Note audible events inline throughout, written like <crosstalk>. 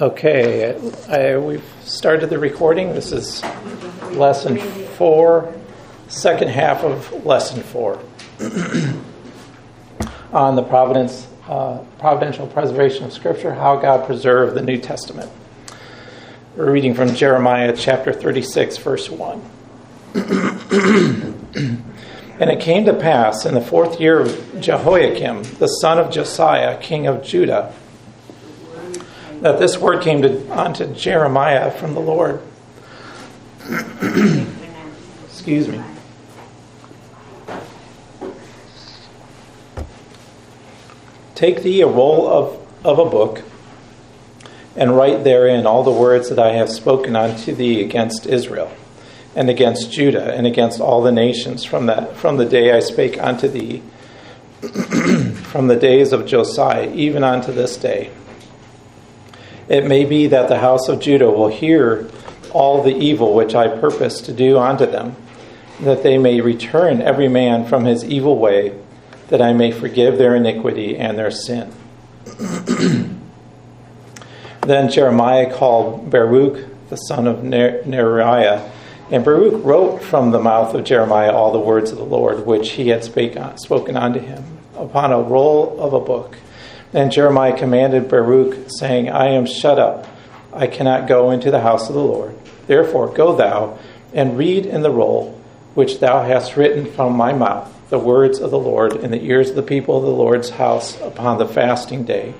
Okay, I, we've started the recording. This is lesson four, second half of lesson four <clears throat> on the providence, uh, providential preservation of Scripture, how God preserved the New Testament. We're reading from Jeremiah chapter 36, verse 1. <clears throat> and it came to pass in the fourth year of Jehoiakim, the son of Josiah, king of Judah, that this word came to, unto Jeremiah from the Lord. Excuse me. Take thee a roll of, of a book, and write therein all the words that I have spoken unto thee against Israel, and against Judah, and against all the nations from, that, from the day I spake unto thee, <clears throat> from the days of Josiah, even unto this day it may be that the house of Judah will hear all the evil which I purpose to do unto them, that they may return every man from his evil way, that I may forgive their iniquity and their sin. <clears throat> then Jeremiah called Baruch, the son of Neriah, and Baruch wrote from the mouth of Jeremiah all the words of the Lord which he had spoken unto him upon a roll of a book. And Jeremiah commanded Baruch, saying, I am shut up. I cannot go into the house of the Lord. Therefore, go thou and read in the roll which thou hast written from my mouth the words of the Lord in the ears of the people of the Lord's house upon the fasting day.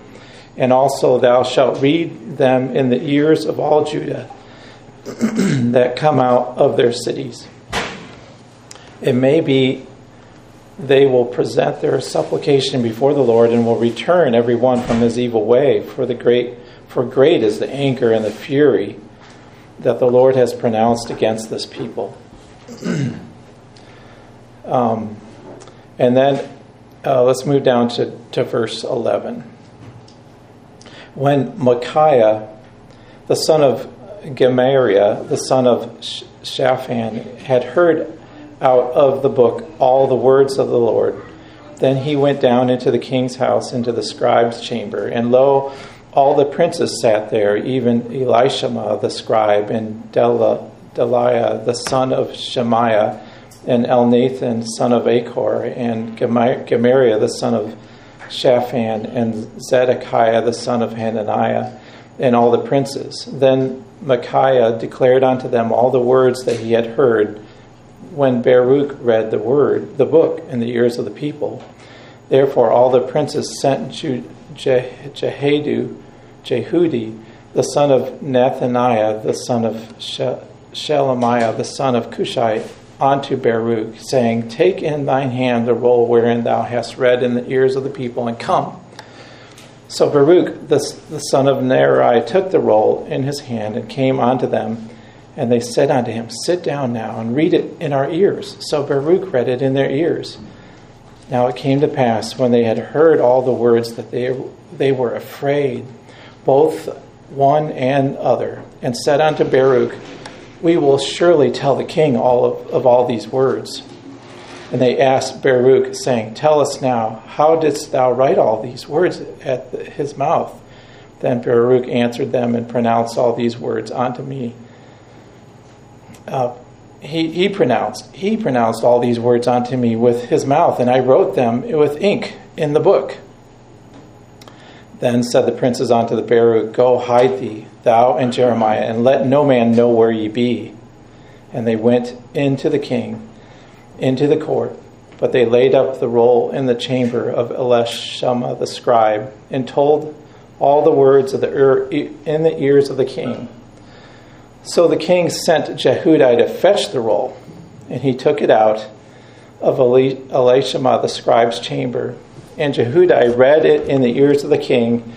And also thou shalt read them in the ears of all Judah <clears throat> that come out of their cities. It may be they will present their supplication before the Lord and will return every one from his evil way. For the great, for great is the anger and the fury that the Lord has pronounced against this people. <clears throat> um, and then uh, let's move down to, to verse 11. When Micaiah, the son of Gemariah, the son of Shaphan, had heard out of the book all the words of the Lord. Then he went down into the king's house, into the scribe's chamber, and lo, all the princes sat there, even Elishama the scribe, and Delaiah the son of Shemaiah, and Elnathan son of Achor, and Gemariah the son of Shaphan, and Zedekiah the son of Hananiah, and all the princes. Then Micaiah declared unto them all the words that he had heard when Baruch read the word, the book, in the ears of the people. Therefore, all the princes sent to Jehudu, Jehudi, the son of Nethaniah, the son of Shelemiah, the son of Cushite, unto Baruch, saying, Take in thine hand the roll wherein thou hast read in the ears of the people, and come. So Baruch, the, the son of Neriah, took the roll in his hand and came unto them and they said unto him, Sit down now and read it in our ears. So Baruch read it in their ears. Now it came to pass, when they had heard all the words, that they, they were afraid, both one and other, and said unto Baruch, We will surely tell the king all of, of all these words. And they asked Baruch, saying, Tell us now, how didst thou write all these words at his mouth? Then Baruch answered them and pronounced all these words unto me uh, he, he pronounced he pronounced all these words unto me with his mouth, and I wrote them with ink in the book. Then said the princes unto the Baruch, Go hide thee, thou and Jeremiah, and let no man know where ye be. And they went into the king, into the court, but they laid up the roll in the chamber of Elishama the scribe, and told all the words of the in the ears of the king. So the king sent Jehudi to fetch the roll, and he took it out of Elishama the scribe's chamber. And Jehudi read it in the ears of the king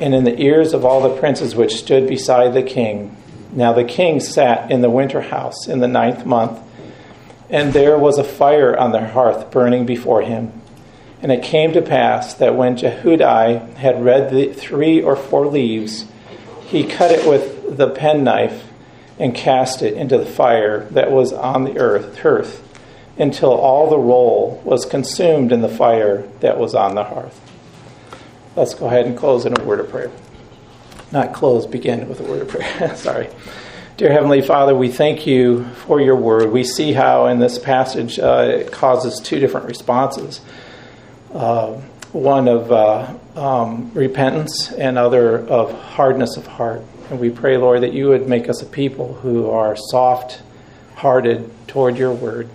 and in the ears of all the princes which stood beside the king. Now the king sat in the winter house in the ninth month, and there was a fire on the hearth burning before him. And it came to pass that when Jehudi had read the three or four leaves, he cut it with the penknife and cast it into the fire that was on the earth, earth until all the roll was consumed in the fire that was on the hearth. Let's go ahead and close in a word of prayer. not close, begin with a word of prayer. <laughs> Sorry. Dear Heavenly Father, we thank you for your word. We see how in this passage uh, it causes two different responses uh, one of uh, um, repentance and other of hardness of heart. And we pray, Lord, that you would make us a people who are soft hearted toward your word.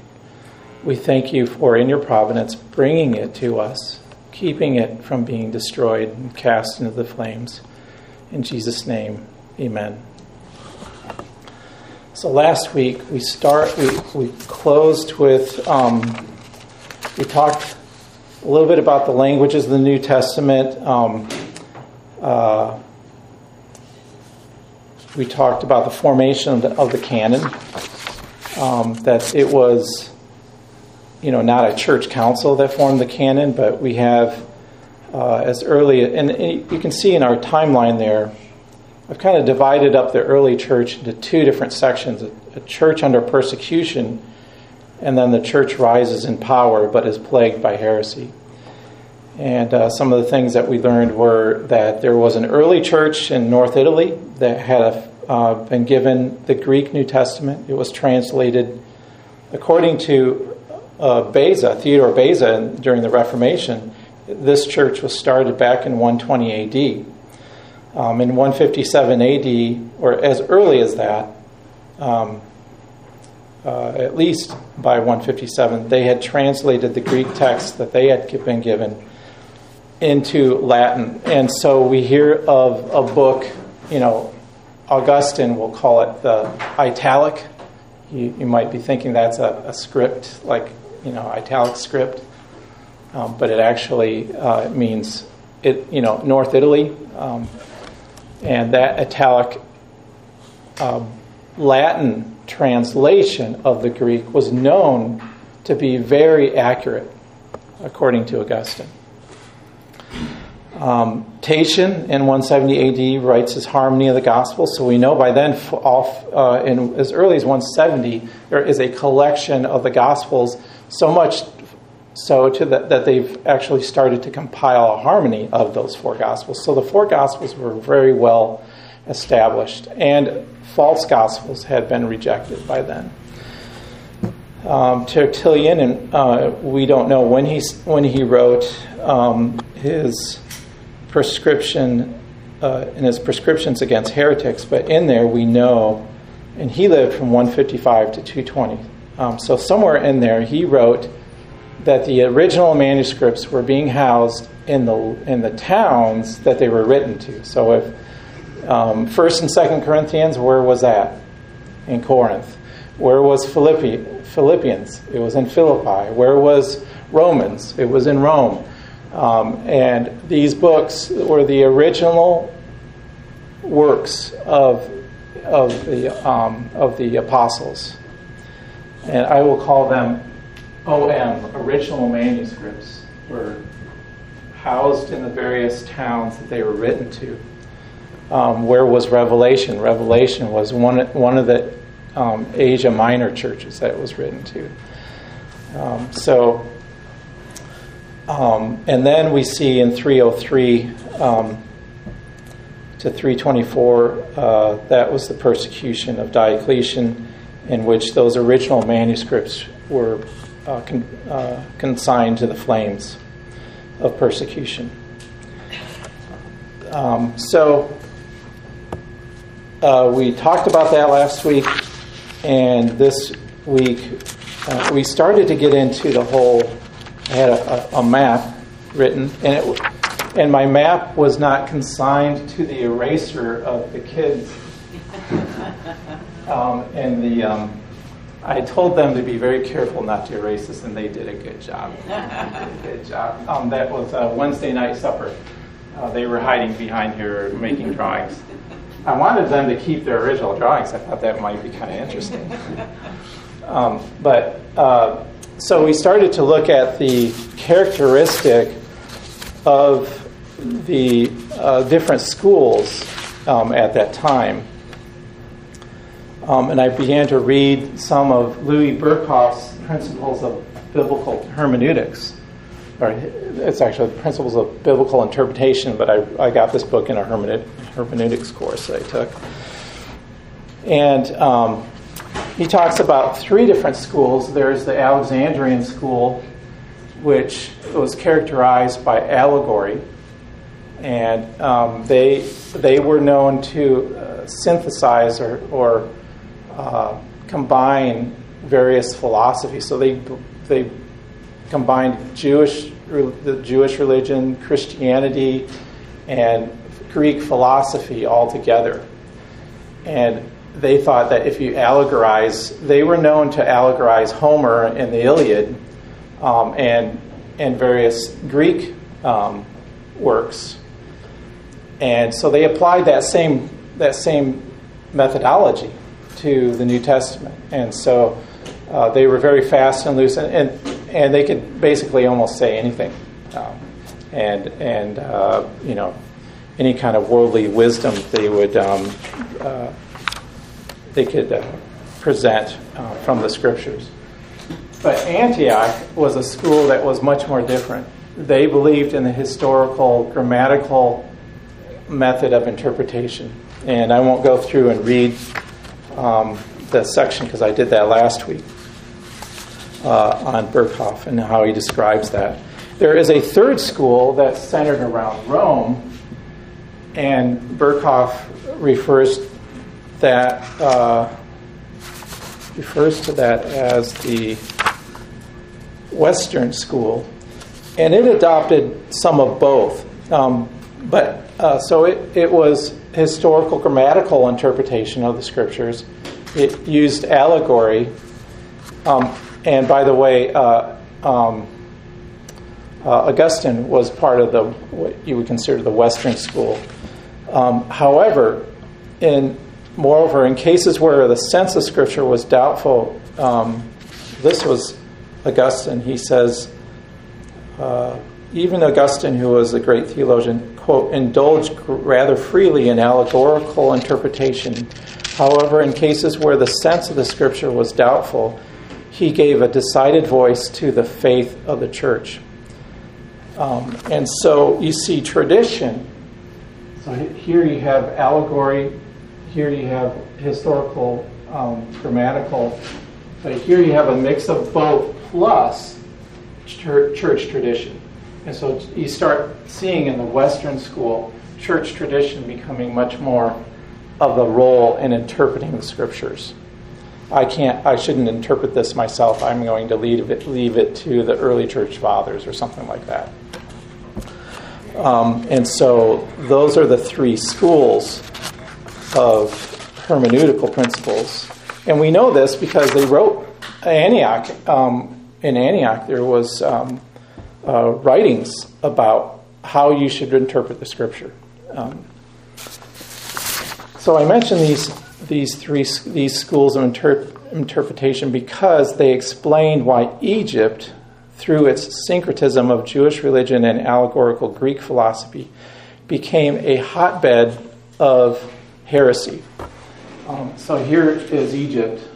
We thank you for, in your providence, bringing it to us, keeping it from being destroyed and cast into the flames. In Jesus' name, amen. So last week we start we, we closed with um, we talked a little bit about the languages of the New Testament. Um, uh, we talked about the formation of the, of the canon. Um, that it was, you know, not a church council that formed the canon, but we have uh, as early and, and you can see in our timeline there I've kind of divided up the early church into two different sections a, a, church under persecution, and then the church rises in power but is plagued by heresy. And uh, some of the things that we learned were that there was an early church in North Italy that had a, uh, been given the Greek New Testament. It was translated according to uh, Beza, Theodore Beza, during the Reformation. This church was started back in 120 AD. Um, in 157 AD, or as early as that, um, uh, at least by 157, they had translated the Greek text that they had been given into Latin. And so we hear of a book, you know, Augustine will call it the italic. You, you might be thinking that's a, a, script, like, you know, italic script. Um, but it actually uh, means, it, you know, North Italy. Um, and that italic um, Latin translation of the Greek was known to be very accurate, according to Augustine. Um, Tatian in 170 AD writes his Harmony of the Gospels, so we know by then, off, uh, in, as early as 170, there is a collection of the Gospels, so much so to the, that they've actually started to compile a harmony of those four gospels. So the four gospels were very well established, and false gospels had been rejected by then. Um, Tertullian, and uh, we don't know when he when he wrote um, his prescription uh, in his prescriptions against heretics, but in there we know, and he lived from 155 to 220. Um, so somewhere in there he wrote that the original manuscripts were being housed in the in the towns that they were written to. So if um, First and Second Corinthians, where was that? In Corinth. Where was Philippi, Philippians? It was in Philippi. Where was Romans? It was in Rome. Um, and these books were the original works of of the um, of the apostles, and I will call them OM, original manuscripts, were housed in the various towns that they were written to. Um, where was Revelation? Revelation was one, one of the um, Asia Minor churches that was written to. Um, so, um, and then we see in 303 um, to 324, uh, that was the persecution of Diocletian, in which those original manuscripts were uh, con- uh, consigned to the flames of persecution. Um, so uh, we talked about that last week, and this week uh, we started to get into the whole. I had a, a, a map written, and it and my map was not consigned to the eraser of the kids. <laughs> Um, and the um, I told them to be very careful not to erase this, and they did a good job. a <laughs> good job. Um, that was a Wednesday night supper. Uh, they were hiding behind here making drawings. I wanted them to keep their original drawings. I thought that might be kind of interesting. <laughs> Um, but uh, so we started to look at the characteristic of the uh, different schools um, at that time. Um, and I began to read some of Louis Berkhof's Principles of Biblical Hermeneutics. or it's actually Principles of Biblical Interpretation, but I, I got this book in a hermeneutics course that I took. And um, he talks about three different schools. There's the Alexandrian school, which was characterized by allegory, and um, they they were known to uh, synthesize or, or uh, combine various philosophies. So they they combined Jewish the Jewish religion, Christianity, and Greek philosophy all together. And they thought that if you allegorize, they were known to allegorize Homer and the Iliad um, and and various Greek um, works, and so they applied that same that same methodology to the New Testament, and so uh, they were very fast and loose, and, and, and they could basically almost say anything, um, and and uh, you know any kind of worldly wisdom they would um, uh, they could uh, present uh, from the scriptures. But Antioch was a school that was much more different. They believed in the historical, grammatical method of interpretation. And I won't go through and read um, the section because I did that last week uh, on Berkhof and how he describes that. There is a third school that's centered around Rome, and Berkhof refers that uh, refers to that as the Western school, and it adopted some of both. Um, but uh, so it, it was historical grammatical interpretation of the scriptures. It used allegory. Um, and by the way, uh, um, uh, Augustine was part of the what you would consider the Western school. Um, however, in moreover, in cases where the sense of Scripture was doubtful, um, this was Augustine. He says, uh, even Augustine, who was a great theologian, quote, indulged rather freely in allegorical interpretation. However, in cases where the sense of the Scripture was doubtful, he gave a decided voice to the faith of the church. Um, and so you see tradition. So here you have allegory, here you have historical, um, grammatical, but here you have a mix of both plus church, tradition. And so you start seeing in the Western school church tradition becoming much more of the role in interpreting the scriptures. I can't, I shouldn't interpret this myself. I'm going to leave it, leave it to the early church fathers or something like that. Um, and so those are the three schools of hermeneutical principles. And we know this because they wrote Antioch. Um, in Antioch, there was um, uh, writings about how you should interpret the scripture. Um, so I mentioned these these three these schools of inter- interpretation because they explained why Egypt, through its syncretism of Jewish religion and allegorical Greek philosophy, became a hotbed of heresy. Um, so here is Egypt,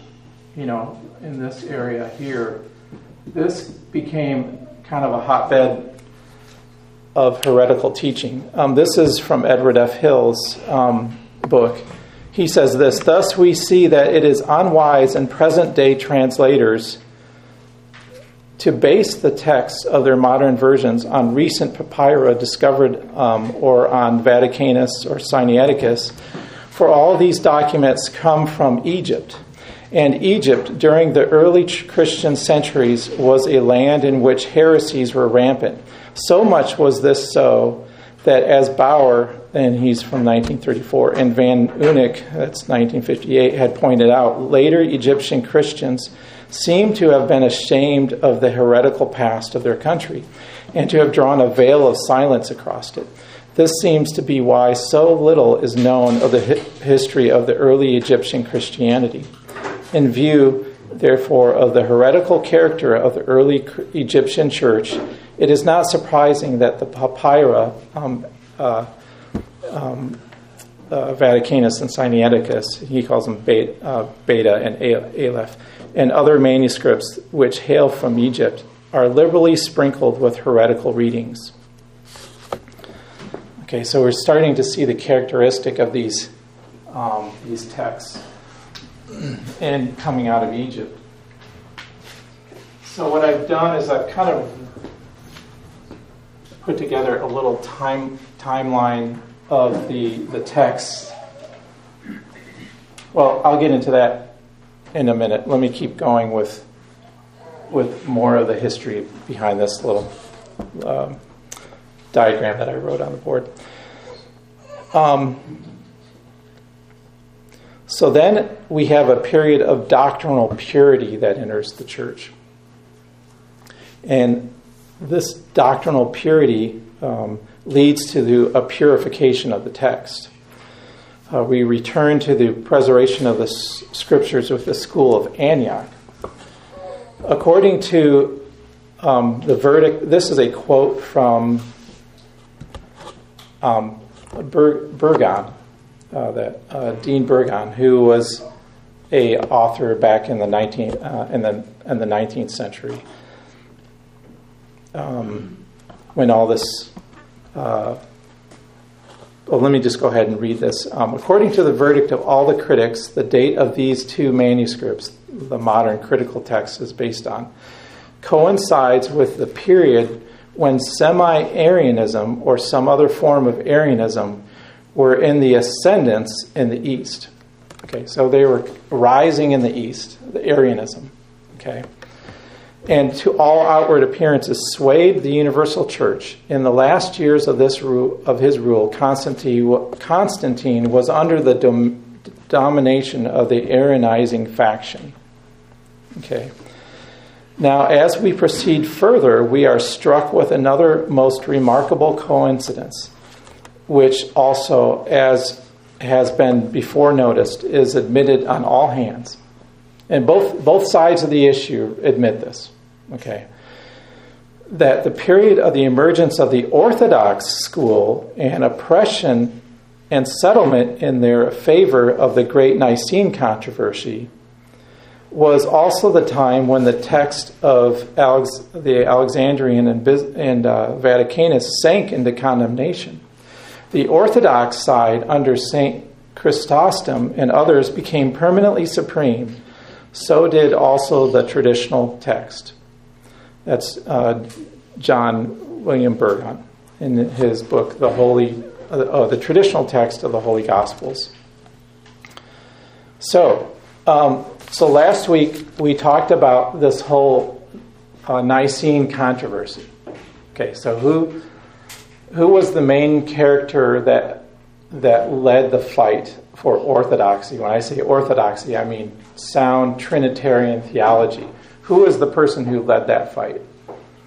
you know, in this area here. This became kind of a hotbed of heretical teaching. Um, this is from Edward F. Hills' um, book. He says this Thus we see that it is unwise in present day translators to base the texts of their modern versions on recent papyri discovered um, or on Vaticanus or Sinaiticus for all these documents come from Egypt. And Egypt, during the early Christian centuries, was a land in which heresies were rampant. So much was this so that as Bauer, and he's from 1934, and Van Unnik, that's 1958, had pointed out, later Egyptian Christians seem to have been ashamed of the heretical past of their country and to have drawn a veil of silence across it. This seems to be why so little is known of the history of the early Egyptian Christianity. In view, therefore, of the heretical character of the early Egyptian church, it is not surprising that the papyri, um, uh, um, uh, Vaticanus and Sinaiticus, he calls them beta, uh, beta and aleph, and other manuscripts which hail from Egypt are liberally sprinkled with heretical readings. Okay, so we're starting to see the characteristic of these, um, these texts and coming out of Egypt. So, what I've done is I've kind of put together a little time timeline of the, the text. Well, I'll get into that in a minute. Let me keep going with with more of the history behind this little um, diagram that I wrote on the board. Um, so then we have a period of doctrinal purity that enters the church. And this doctrinal purity um, leads to the, a purification of the text. Uh, we return to the preservation of the s- scriptures with the school of Antioch. According to um, the verdict, this is a quote from um, Ber- Burgon, uh, that uh, Dean Burgon, who was a author back in the 19th uh, in the in the 19th century, um, when all this. Uh, well, let me just go ahead and read this. Um, according to the verdict of all the critics, the date of these two manuscripts, the modern critical text is based on, coincides with the period when semi Arianism or some other form of Arianism were in the ascendance in the East. Okay, so they were rising in the East, the Arianism. Okay and to all outward appearances swayed the universal church. In the last years of this of his rule, Constantine, was under the dom, domination of the Arianizing faction. Okay. Now, as we proceed further, we are struck with another most remarkable coincidence, which also, as has been before noticed, is admitted on all hands. And both, both sides of the issue admit this. Okay. That the period of the emergence of the Orthodox school and oppression and settlement in their favor of the great Nicene controversy was also the time when the text of Alex, the Alexandrian and, and uh, Vaticanus sank into condemnation. The Orthodox side under St. Chrysostom and others became permanently supreme so did also the traditional text. That's uh, John William Burgon in his book, The Holy, uh, the traditional text of the Holy Gospels. So, um, so last week we talked about this whole uh, Nicene controversy. Okay, so who who was the main character that that led the fight for orthodoxy? When I say orthodoxy, I mean sound Trinitarian theology. Who was the person who led that fight?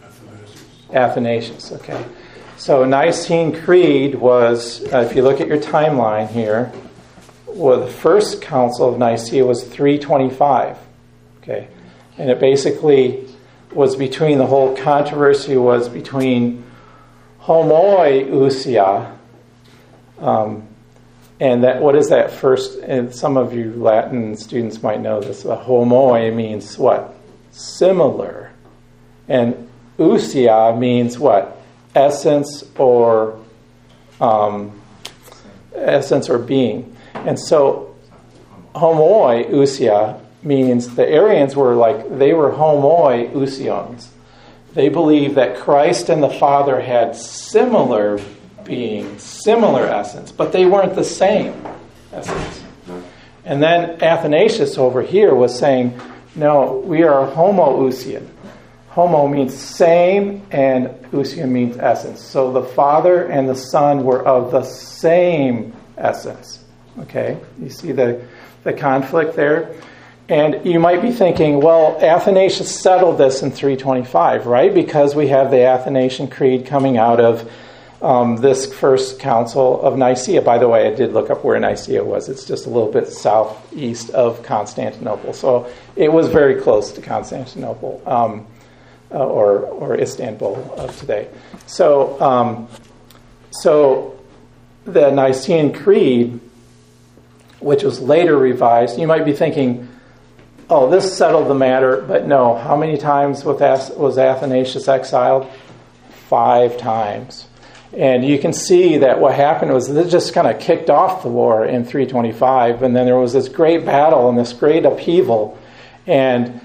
Athanasius. Athanasius, okay. So Nicene Creed was, uh, if you look at your timeline here, well, the first council of Nicaea was 325, okay, and it basically was between the whole controversy was between homoousia, um, and that what is that first? And some of you Latin students might know this. A homoi means what? Similar, and ousia means what? Essence or um, essence or being. And so, homoi ousia means the Arians were like they were homoi ousions. They believed that Christ and the Father had similar being, similar essence, but they weren't the same essence. And then Athanasius over here was saying, no, we are homoousian. Homo means same, and ousia means essence. So the Father and the Son were of the same essence. Okay? You see the, the conflict there? And you might be thinking, well, Athanasius settled this in 325, right? Because we have the Athanasian Creed coming out of um, this first council of Nicaea. By the way, I did look up where Nicaea was. It's just a little bit southeast of Constantinople. So it was very close to Constantinople um, uh, or, or Istanbul of today. So, um, so the Nicene Creed, which was later revised, you might be thinking, oh, this settled the matter, but no. How many times was Athanasius exiled? Five times. And you can see that what happened was this just kind of kicked off the war in 325, and then there was this great battle and this great upheaval. And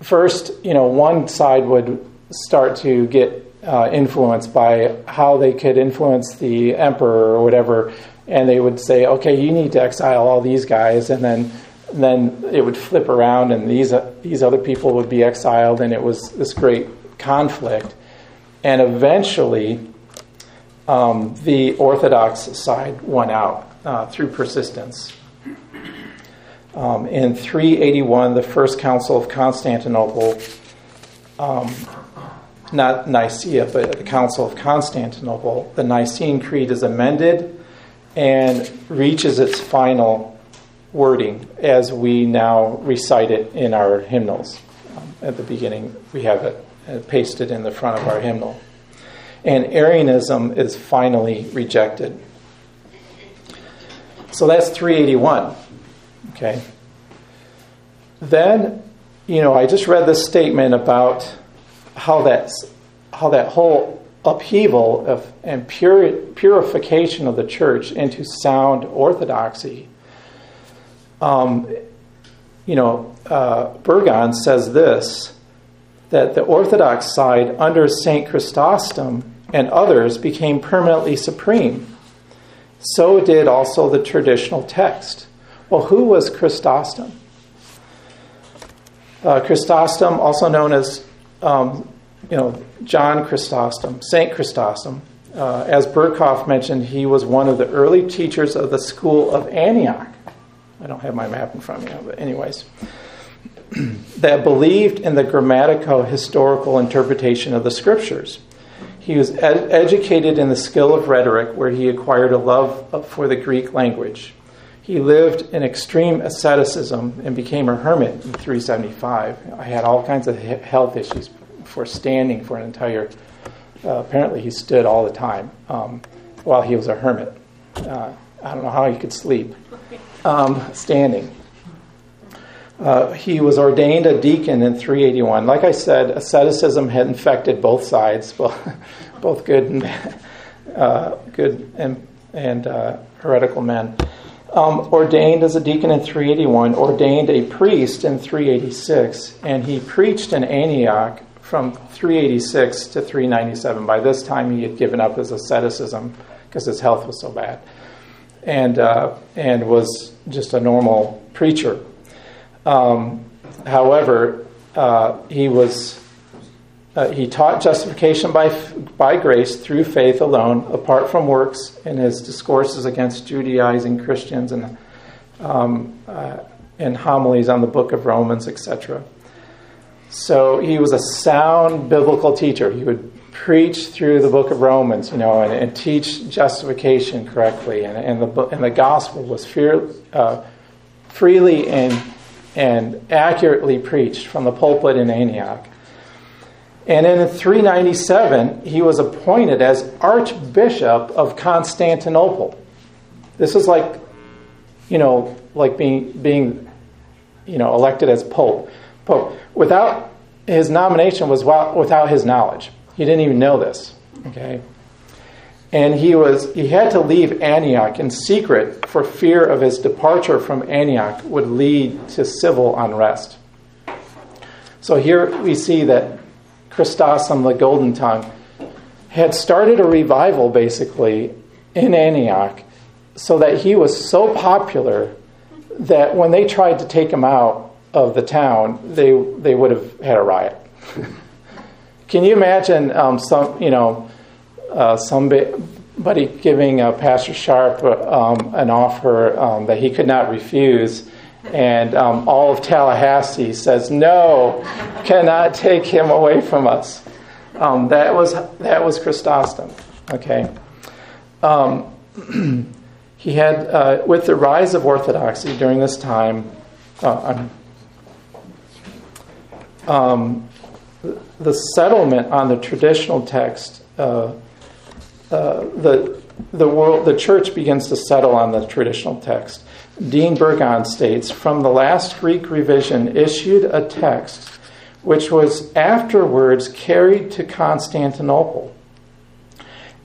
first, you know, one side would start to get uh, influenced by how they could influence the emperor or whatever, and they would say, "Okay, you need to exile all these guys," and then then it would flip around, and these uh, these other people would be exiled, and it was this great conflict. And eventually, um, the Orthodox side won out uh, through persistence. Um, in 381, the First Council of Constantinople, um, not Nicaea, but the Council of Constantinople, the Nicene Creed is amended and reaches its final wording as we now recite it in our hymnals. Um, at the beginning, we have it uh, pasted in the front of our hymnal and Arianism is finally rejected. So that's 381. Okay. Then, you know, I just read this statement about how that's how that whole upheaval of and purification of the church into sound orthodoxy. Um, you know, uh, Burgon says this that the Orthodox side under Saint Chrysostom and others became permanently supreme. So did also the traditional text. Well, who was Chrysostom? Uh, also known as um, you know John Chrysostom, Saint Chrysostom. Uh, as Berkhof mentioned, he was one of the early teachers of the school of Antioch. I don't have my map in front of me, but anyways, <clears throat> that believed in the grammatico historical interpretation of the scriptures. He was ed- educated in the skill of rhetoric, where he acquired a love for the Greek language. He lived in extreme asceticism and became a hermit in 375. I had all kinds of health issues for standing for an entire. Uh, apparently, he stood all the time um, while he was a hermit. Uh, I don't know how he could sleep um, standing. Uh, he was ordained a deacon in 381. Like I said, asceticism had infected both sides, <laughs> both good and uh, good and, and uh, heretical men. Um, ordained as a deacon in 381, ordained a priest in 386, and he preached in Antioch from 386 to 397. By this time, he had given up his asceticism because his health was so bad, and uh, and was just a normal preacher. Um, however, uh, he was uh, he taught justification by by grace through faith alone, apart from works, in his discourses against Judaizing Christians and um, uh, and homilies on the Book of Romans, etc. So he was a sound biblical teacher. He would preach through the Book of Romans, you know, and, and teach justification correctly, and, and the and the gospel was fear, uh, freely and and accurately preached from the pulpit in Antioch. And in 397, he was appointed as Archbishop of Constantinople. This is like, you know, like being, being you know, elected as Pope. Pope. Without his nomination was without his knowledge. He didn't even know this. Okay and he was he had to leave Antioch in secret for fear of his departure from Antioch would lead to civil unrest. So here we see that Chrysostom the Golden Tongue had started a revival basically in Antioch so that he was so popular that when they tried to take him out of the town, they they would have had a riot. Can you imagine um, some you know uh, somebody giving uh, Pastor Sharp um, an offer um, that he could not refuse. And um, all of Tallahassee says, no, cannot take him away from us. Um, that, was, that was Chrysostom. Okay. Um, <clears throat> he had, uh, with the rise of Orthodoxy during this time, uh, um, the settlement on the traditional text uh, uh, the the world, the church begins to settle on the traditional text. Dean Burgon states From the last Greek revision, issued a text which was afterwards carried to Constantinople.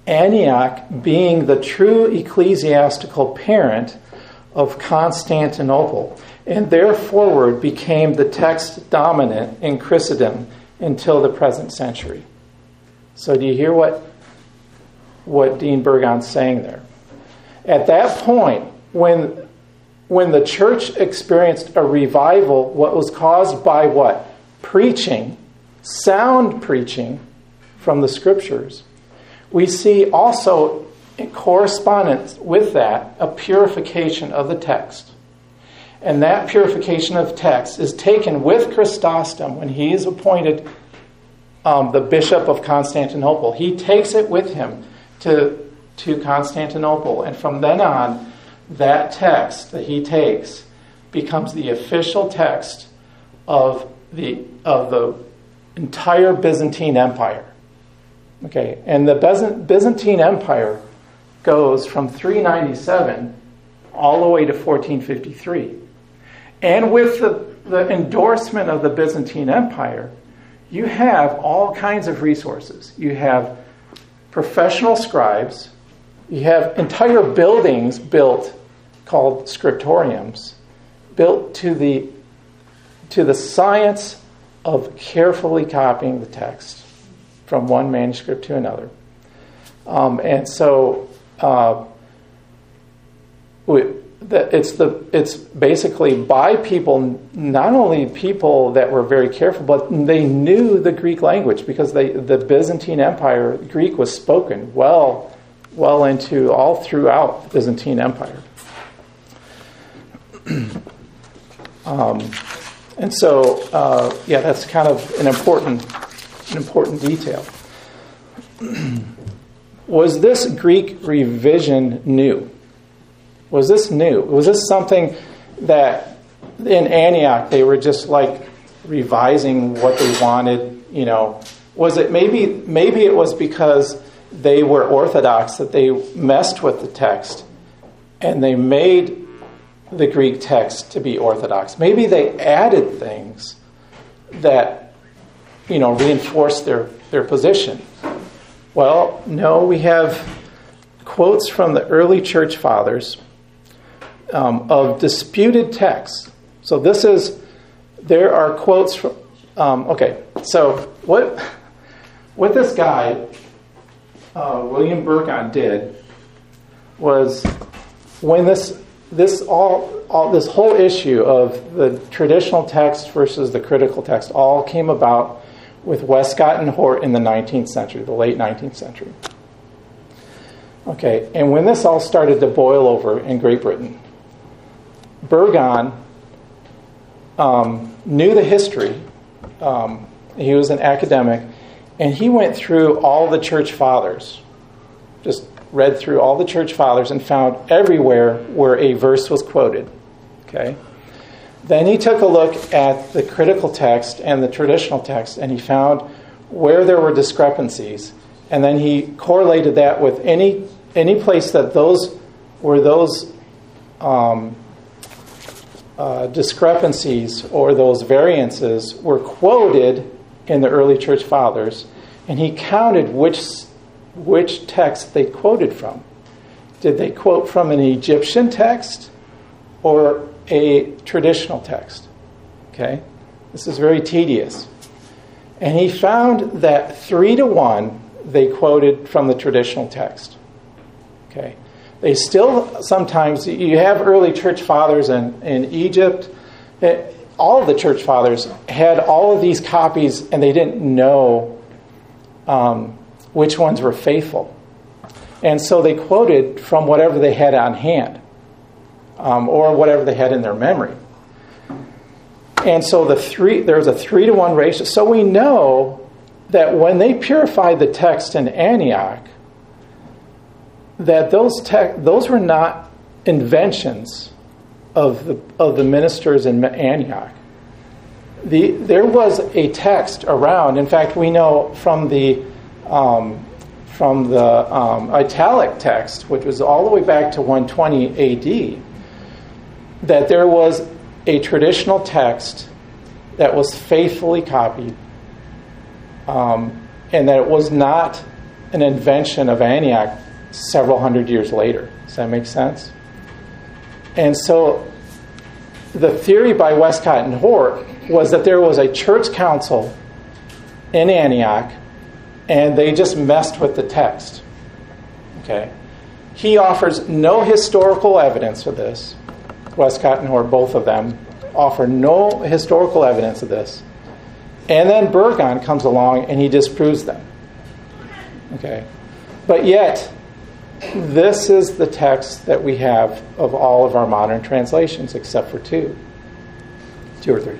Antioch, being the true ecclesiastical parent of Constantinople, and therefore became the text dominant in Christendom until the present century. So, do you hear what, what Dean Burgon's saying there? At that point, when, when the church experienced a revival, what was caused by what? Preaching, sound preaching from the scriptures, we see also in correspondence with that a purification of the text. And that purification of text is taken with Chrysostom when he is appointed um, the bishop of Constantinople. He takes it with him to, to Constantinople. And from then on, that text that he takes becomes the official text of the, of the entire Byzantine Empire. Okay, and the Byzantine Empire goes from 397 all the way to 1453. And with the, the endorsement of the Byzantine Empire, you have all kinds of resources. You have professional scribes, you have entire buildings built called scriptoriums, built to the, to the science of carefully copying the text from one manuscript to another. Um, and so uh, we, the, it's the it's basically by people not only people that were very careful but they knew the Greek language because they the Byzantine Empire Greek was spoken well well into all throughout the Byzantine Empire. <clears throat> Um, and so uh, yeah that's kind of an important an important detail. <clears throat> Was this Greek revision new was this new? Was this something that in Antioch they were just like revising what they wanted? You know, was it maybe maybe it was because they were Orthodox that they messed with the text and they made the Greek text to be Orthodox. Maybe they added things that you know reinforced their their position. Well, no, we have quotes from the early church fathers um, of disputed texts. So this is, there are quotes from, um, okay, so what, what this guy, uh, William Burgon, did was when this, this all, all, this whole issue of the traditional text versus the critical text all came about with Westcott and Hort in the 19th century, the late 19th century. Okay, and when this all started to boil over in Great Britain, Burgon um, knew the history. Um, he was an academic, and he went through all the church fathers, just read through all the church fathers and found everywhere where a verse was quoted. Okay. Then he took a look at the critical text and the traditional text, and he found where there were discrepancies, and then he correlated that with any any place that those where those um, uh, discrepancies or those variances were quoted in the early church fathers, and he counted which, which text they quoted from. Did they quote from an Egyptian text or a traditional text? Okay? This is very tedious. And he found that three to one they quoted from the traditional text. Okay? They still sometimes, you have early church fathers in, in Egypt. Eh, all of the church fathers had all of these copies and they didn't know um, which ones were faithful. And so they quoted from whatever they had on hand um, or whatever they had in their memory. And so the three, there's a three to one ratio. So we know that when they purified the text in Antioch, that those te- those were not inventions of the of the ministers in Antioch. The, there was a text around. In fact, we know from the um, from the um, italic text, which was all the way back to 120 A.D. that there was a traditional text that was faithfully copied, um, and that it was not an invention of Antioch several hundred years later. Does that make sense? And so the theory by Westcott and Hort was that there was a church council in Antioch and they just messed with the text. Okay? He offers no historical evidence for this. Westcott and Hort, both of them, offer no historical evidence of this. And then Burgon comes along and he disproves them. Okay? But yet, this is the text that we have of all of our modern translations, except for two. Two or three.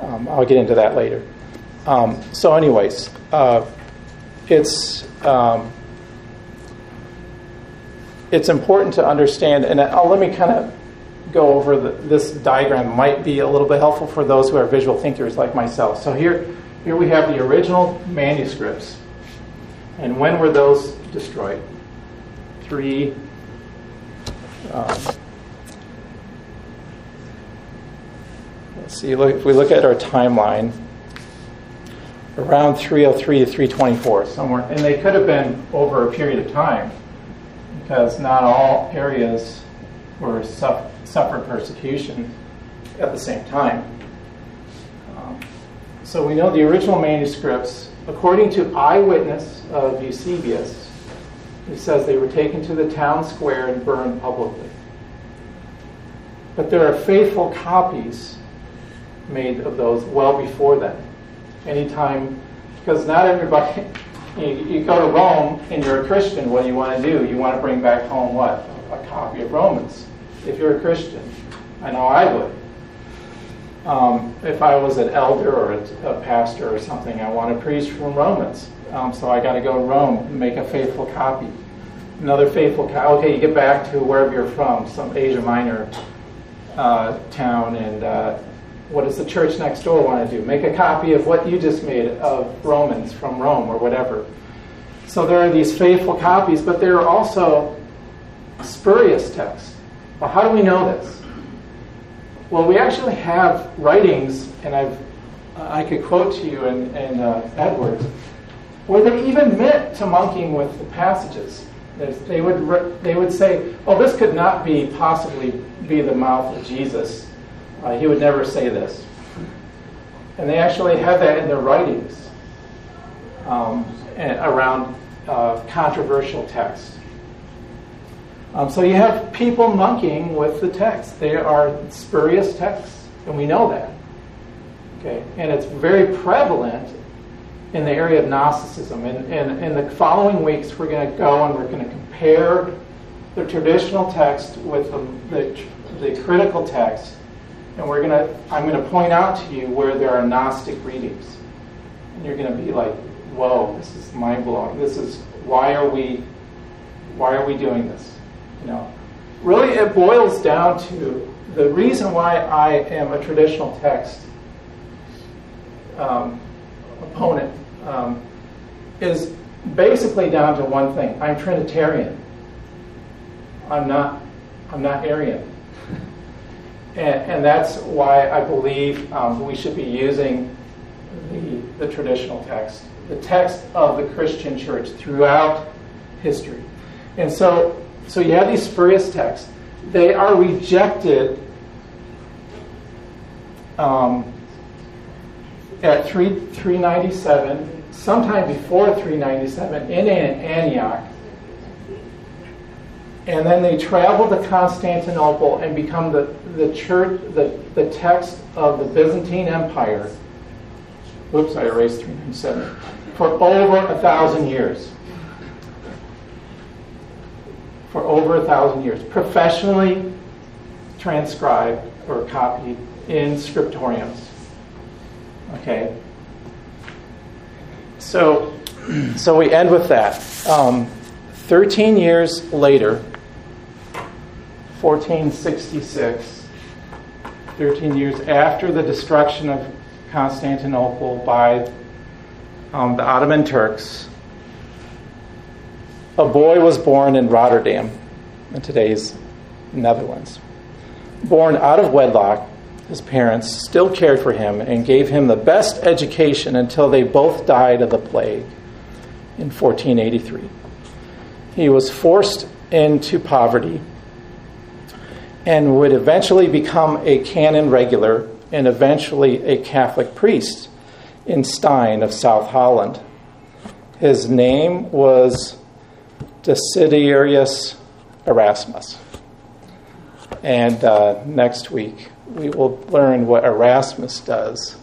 Um, I'll get into that later. Um, so, anyways, uh, it's um, it's important to understand, and I'll, let me kind of go over the, this diagram. Might be a little bit helpful for those who are visual thinkers like myself. So here, here we have the original manuscripts, and when were those destroyed? Um, let's see. Look, if we look at our timeline, around 303 to 324, somewhere, and they could have been over a period of time because not all areas were suffer, suffered persecution at the same time. Um, so we know the original manuscripts, according to eyewitness of Eusebius, he says they were taken to the town square and burned publicly. But there are faithful copies made of those well before then anytime, because not everybody, you, you, go to Rome and you're a Christian, what do you want to do? You want to bring back home what? A copy of Romans, if you're a Christian. I know I would. Um, if I was an elder or a, a, pastor or something, I want to preach from Romans. Um, so I got to go to Rome and make a faithful copy. Another faithful copy. Okay, you get back to wherever you're from, some Asia Minor uh, town, and uh, what does the church next door want to do? Make a copy of what you just made of Romans from Rome or whatever. So there are these faithful copies, but there are also spurious texts. Well, how do we know this? Well, we actually have writings, and I've, I could quote to you and, in uh, Edwards, where they even meant to monkeying with the passages. They would, they would say, oh, this could not be possibly be the mouth of Jesus uh, he would never say this. And they actually have that in their writings um, around uh, controversial texts. Um, so you have people monkeying with the text. They are spurious texts, and we know that. Okay, and it's very prevalent in the area of Gnosticism. And, in the following weeks, we're going to go and we're going to compare the traditional text with the, the, the critical text and we're gonna I'm gonna point out to you where there are Gnostic readings. And you're gonna be like, whoa, this is mind blowing. This is why are we why are we doing this? You know. Really it boils down to the reason why I am a traditional text um, opponent um, is basically down to one thing. I'm Trinitarian. I'm not I'm not Arian. And, and that's why I believe um, we should be using the, the traditional text, the text of the Christian church throughout history. And so, so you have these spurious texts. They are rejected um, at 3, 397, sometime before 397 in Antioch and then they travel to Constantinople and become the, the church, the, the text of the Byzantine Empire. Oops, I erased 397. For over a thousand years. For over a thousand years. Professionally transcribed or copied in scriptoriums. Okay? So, so we end with that. Um, 13 years later, 1466, 13 years after the destruction of Constantinople by um, the Ottoman Turks, a boy was born in Rotterdam, in today's Netherlands. born out of wedlock, his parents still cared for him and gave him the best education until they both died of the plague in 1483. He was forced into poverty and would eventually become a canon regular and eventually a Catholic priest in Stein of South Holland. His name was Desiderius Erasmus. And uh, next week, we will learn what Erasmus does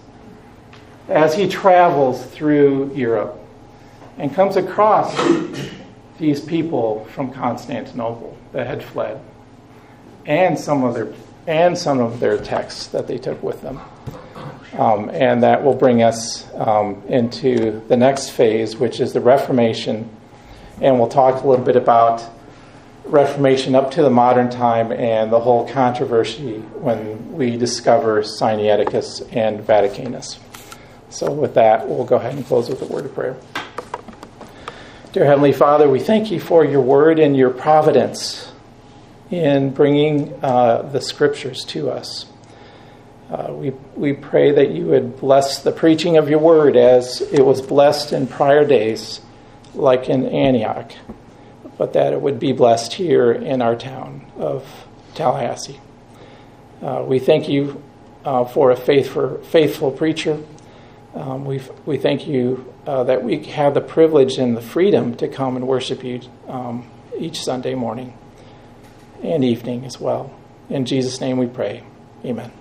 as he travels through Europe and comes across these people from Constantinople that had fled and some of their and some of their texts that they took with them. Um, and that will bring us um, into the next phase, which is the Reformation. And we'll talk a little bit about Reformation up to the modern time and the whole controversy when we discover Sinaiticus and Vaticanus. So, with that, we'll go ahead and close with a word of prayer. Dear Heavenly Father, we thank you for your word and your providence in bringing uh, the scriptures to us. Uh, we, we pray that you would bless the preaching of your word as it was blessed in prior days, like in Antioch, but that it would be blessed here in our town of Tallahassee. Uh, we thank you uh, for a faithful, faithful preacher. Um, we we thank you uh, that we have the privilege and the freedom to come and worship you um, each Sunday morning and evening as well. In Jesus' name we pray. Amen.